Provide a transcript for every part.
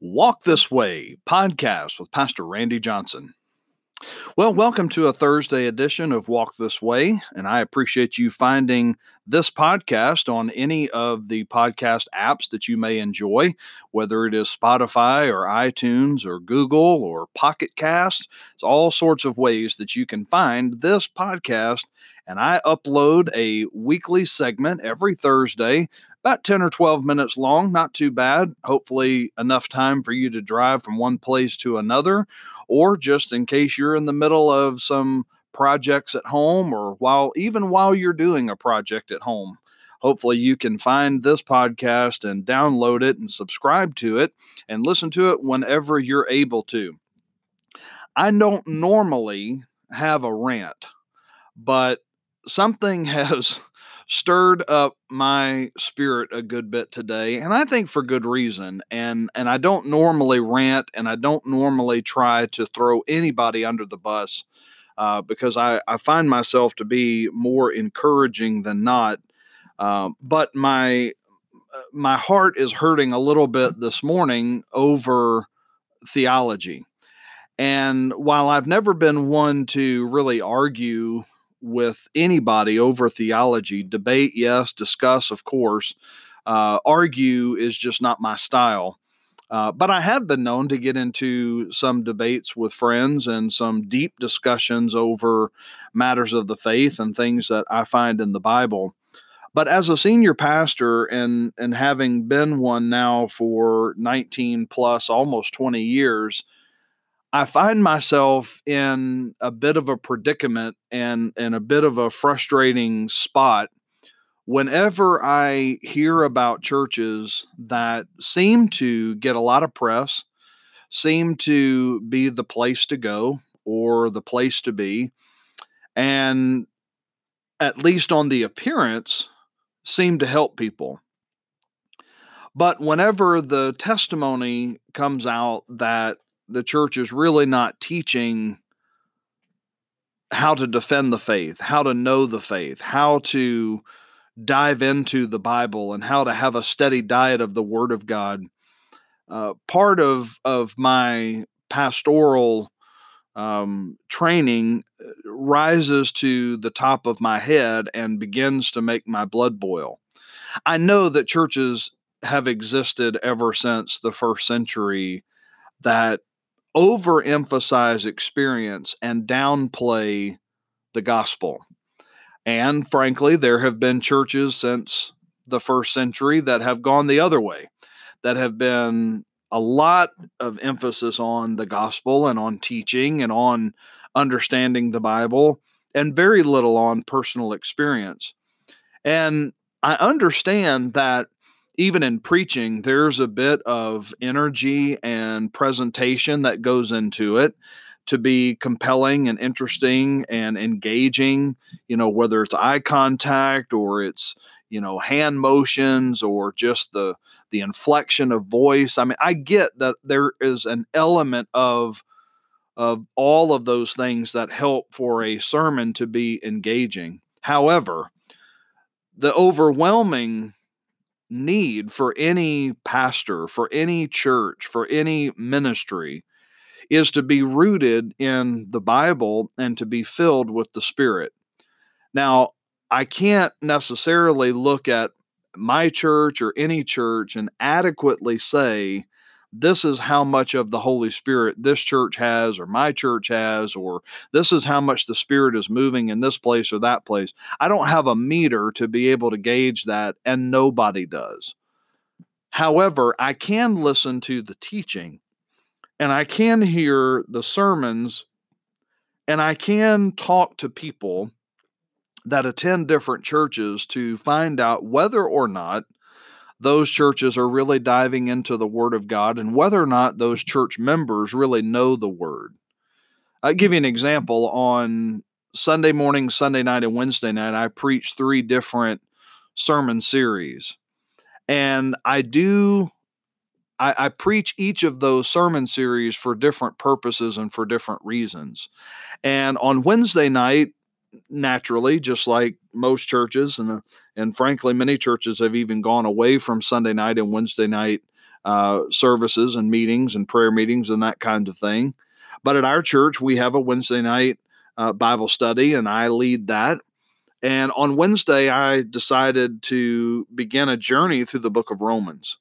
Walk This Way podcast with Pastor Randy Johnson. Well, welcome to a Thursday edition of Walk This Way, and I appreciate you finding this podcast on any of the podcast apps that you may enjoy, whether it is Spotify or iTunes or Google or Pocket Cast. It's all sorts of ways that you can find this podcast. And I upload a weekly segment every Thursday about 10 or 12 minutes long, not too bad. Hopefully, enough time for you to drive from one place to another, or just in case you're in the middle of some projects at home, or while even while you're doing a project at home. Hopefully, you can find this podcast and download it and subscribe to it and listen to it whenever you're able to. I don't normally have a rant, but something has stirred up my spirit a good bit today and i think for good reason and and i don't normally rant and i don't normally try to throw anybody under the bus uh, because I, I find myself to be more encouraging than not uh, but my uh, my heart is hurting a little bit this morning over theology and while I've never been one to really argue with anybody over theology. Debate, yes. Discuss, of course. Uh, argue is just not my style. Uh, but I have been known to get into some debates with friends and some deep discussions over matters of the faith and things that I find in the Bible. But as a senior pastor and and having been one now for 19 plus almost 20 years, I find myself in a bit of a predicament and and a bit of a frustrating spot whenever I hear about churches that seem to get a lot of press, seem to be the place to go or the place to be, and at least on the appearance, seem to help people. But whenever the testimony comes out that the church is really not teaching how to defend the faith, how to know the faith, how to dive into the Bible, and how to have a steady diet of the Word of God. Uh, part of of my pastoral um, training uh, rises to the top of my head and begins to make my blood boil. I know that churches have existed ever since the first century that overemphasize experience and downplay the gospel. And frankly, there have been churches since the first century that have gone the other way, that have been a lot of emphasis on the gospel and on teaching and on understanding the Bible, and very little on personal experience. And I understand that even in preaching, there's a bit of energy and presentation that goes into it to be compelling and interesting and engaging, you know, whether it's eye contact or it's, you know, hand motions or just the the inflection of voice. I mean, I get that there is an element of of all of those things that help for a sermon to be engaging. However, the overwhelming need for any pastor, for any church, for any ministry is to be rooted in the Bible and to be filled with the Spirit. Now, I can't necessarily look at my church or any church and adequately say this is how much of the Holy Spirit this church has, or my church has, or this is how much the Spirit is moving in this place or that place. I don't have a meter to be able to gauge that, and nobody does. However, I can listen to the teaching and I can hear the sermons and I can talk to people that attend different churches to find out whether or not those churches are really diving into the Word of God and whether or not those church members really know the Word. I'll give you an example. On Sunday morning, Sunday night, and Wednesday night, I preach three different sermon series. And I do, I, I preach each of those sermon series for different purposes and for different reasons. And on Wednesday night, naturally, just like most churches, and uh, and frankly, many churches have even gone away from Sunday night and Wednesday night uh, services and meetings and prayer meetings and that kind of thing. But at our church, we have a Wednesday night uh, Bible study, and I lead that. And on Wednesday, I decided to begin a journey through the book of Romans.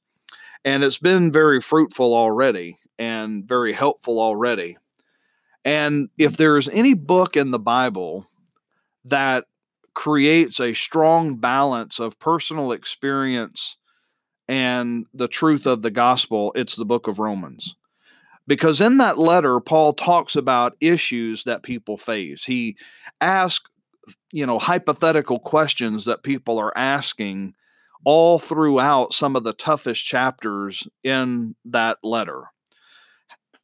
And it's been very fruitful already and very helpful already. And if there's any book in the Bible that creates a strong balance of personal experience and the truth of the gospel, it's the book of Romans. Because in that letter, Paul talks about issues that people face. He asks, you know, hypothetical questions that people are asking all throughout some of the toughest chapters in that letter.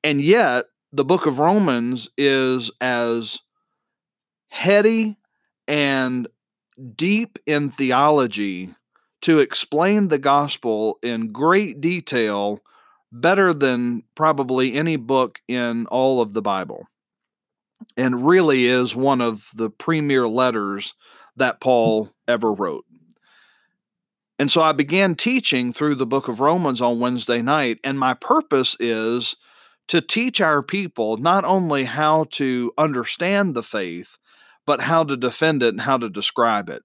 And yet, the book of Romans is as heady and deep in theology to explain the gospel in great detail better than probably any book in all of the Bible. And really is one of the premier letters that Paul ever wrote. And so I began teaching through the book of Romans on Wednesday night. And my purpose is to teach our people not only how to understand the faith, but how to defend it and how to describe it.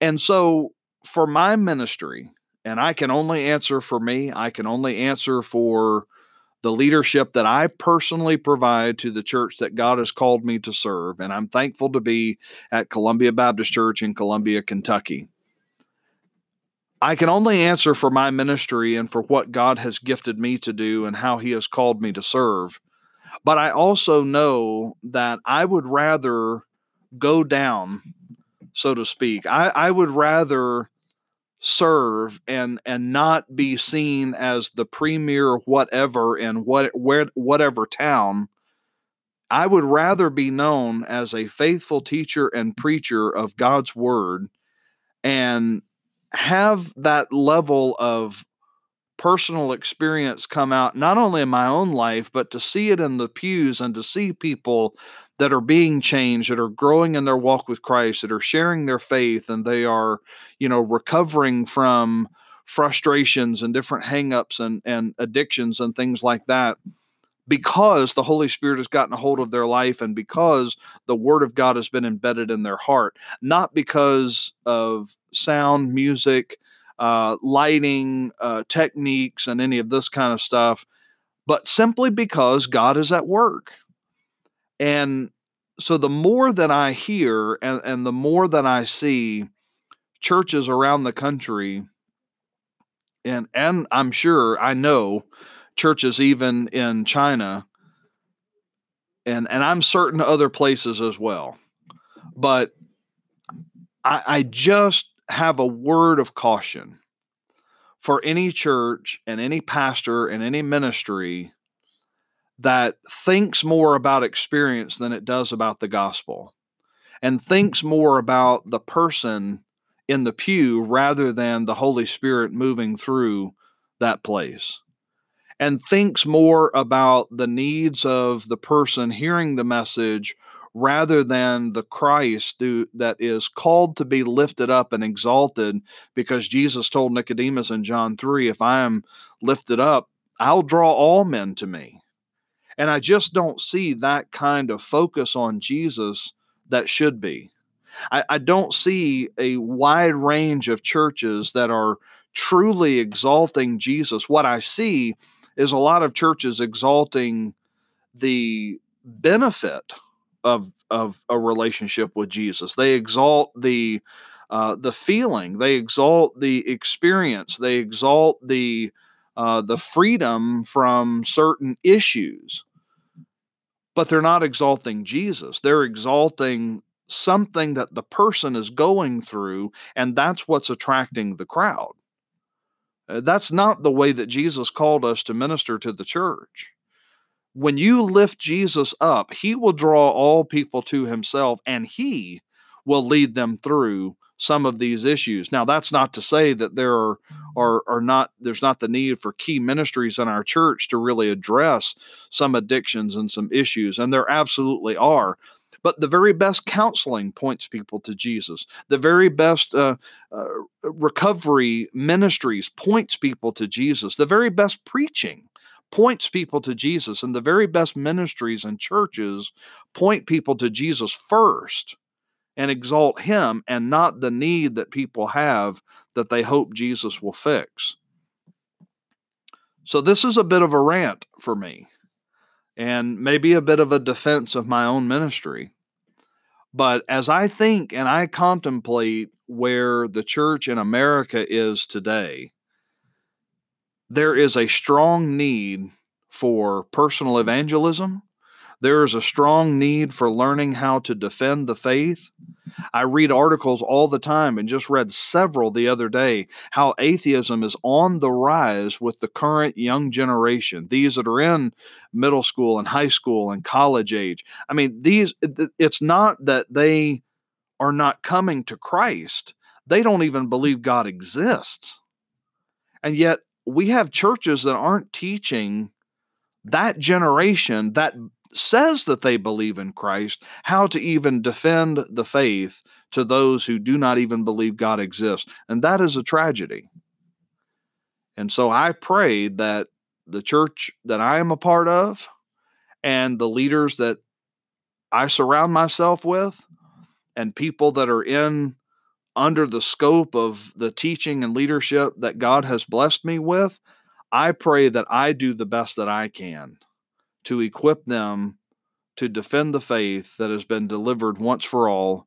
And so for my ministry, and I can only answer for me, I can only answer for the leadership that I personally provide to the church that God has called me to serve. And I'm thankful to be at Columbia Baptist Church in Columbia, Kentucky. I can only answer for my ministry and for what God has gifted me to do and how He has called me to serve. But I also know that I would rather go down, so to speak. I, I would rather serve and and not be seen as the premier whatever in what where whatever town i would rather be known as a faithful teacher and preacher of god's word and have that level of personal experience come out not only in my own life but to see it in the pews and to see people that are being changed, that are growing in their walk with Christ, that are sharing their faith, and they are, you know, recovering from frustrations and different hangups and, and addictions and things like that because the Holy Spirit has gotten a hold of their life and because the Word of God has been embedded in their heart, not because of sound, music, uh, lighting, uh, techniques, and any of this kind of stuff, but simply because God is at work. And so the more that I hear and, and the more that I see churches around the country, and and I'm sure I know churches even in China and and I'm certain other places as well. But I, I just have a word of caution for any church and any pastor and any ministry that thinks more about experience than it does about the gospel and thinks more about the person in the pew rather than the Holy Spirit moving through that place and thinks more about the needs of the person hearing the message rather than the Christ that is called to be lifted up and exalted because Jesus told Nicodemus in John 3 if I am lifted up I'll draw all men to me and I just don't see that kind of focus on Jesus that should be. I, I, don't see a wide range of churches that are truly exalting Jesus. What I see is a lot of churches exalting the benefit of of a relationship with Jesus. They exalt the uh, the feeling. They exalt the experience. They exalt the uh, the freedom from certain issues. But they're not exalting Jesus. They're exalting something that the person is going through, and that's what's attracting the crowd. Uh, that's not the way that Jesus called us to minister to the church. When you lift Jesus up, he will draw all people to himself and he will lead them through some of these issues. Now, that's not to say that there are, are, are not there's not the need for key ministries in our church to really address some addictions and some issues, and there absolutely are. but the very best counseling points people to Jesus. The very best uh, uh, recovery ministries points people to Jesus. The very best preaching points people to Jesus, and the very best ministries and churches point people to Jesus first and exalt him and not the need that people have that they hope Jesus will fix. So, this is a bit of a rant for me and maybe a bit of a defense of my own ministry. But as I think and I contemplate where the church in America is today, there is a strong need for personal evangelism. There is a strong need for learning how to defend the faith. I read articles all the time and just read several the other day how atheism is on the rise with the current young generation, these that are in middle school and high school and college age. I mean, these it's not that they are not coming to Christ. They don't even believe God exists. And yet we have churches that aren't teaching that generation that says that they believe in Christ how to even defend the faith to those who do not even believe God exists. And that is a tragedy. And so I pray that the church that I am a part of and the leaders that I surround myself with and people that are in under the scope of the teaching and leadership that God has blessed me with, I pray that I do the best that I can to equip them to defend the faith that has been delivered once for all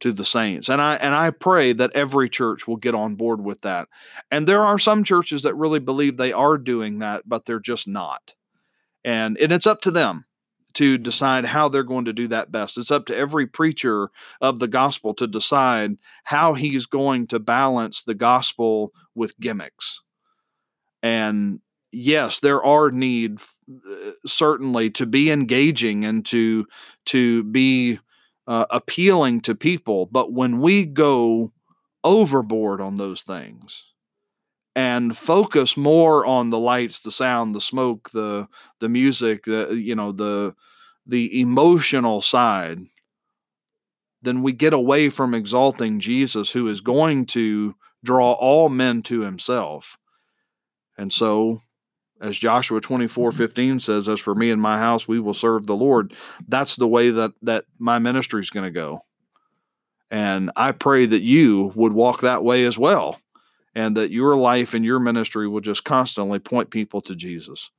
to the saints. And I and I pray that every church will get on board with that. And there are some churches that really believe they are doing that, but they're just not. And and it's up to them to decide how they're going to do that best. It's up to every preacher of the gospel to decide how he's going to balance the gospel with gimmicks. And yes, there are need uh, certainly to be engaging and to to be uh, appealing to people, but when we go overboard on those things and focus more on the lights, the sound, the smoke, the the music, the you know the the emotional side, then we get away from exalting Jesus, who is going to draw all men to Himself. And so as Joshua 24 mm-hmm. 15 says, As for me and my house, we will serve the Lord. That's the way that, that my ministry is going to go. And I pray that you would walk that way as well, and that your life and your ministry will just constantly point people to Jesus.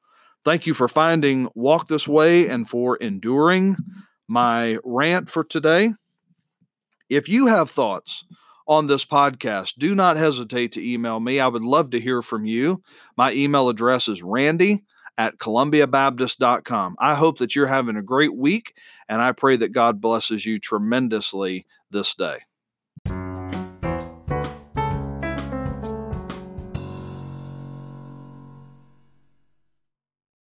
Thank you for finding Walk This Way and for enduring my rant for today. If you have thoughts, on this podcast, do not hesitate to email me. I would love to hear from you. My email address is randy at columbiabaptist.com. I hope that you're having a great week, and I pray that God blesses you tremendously this day.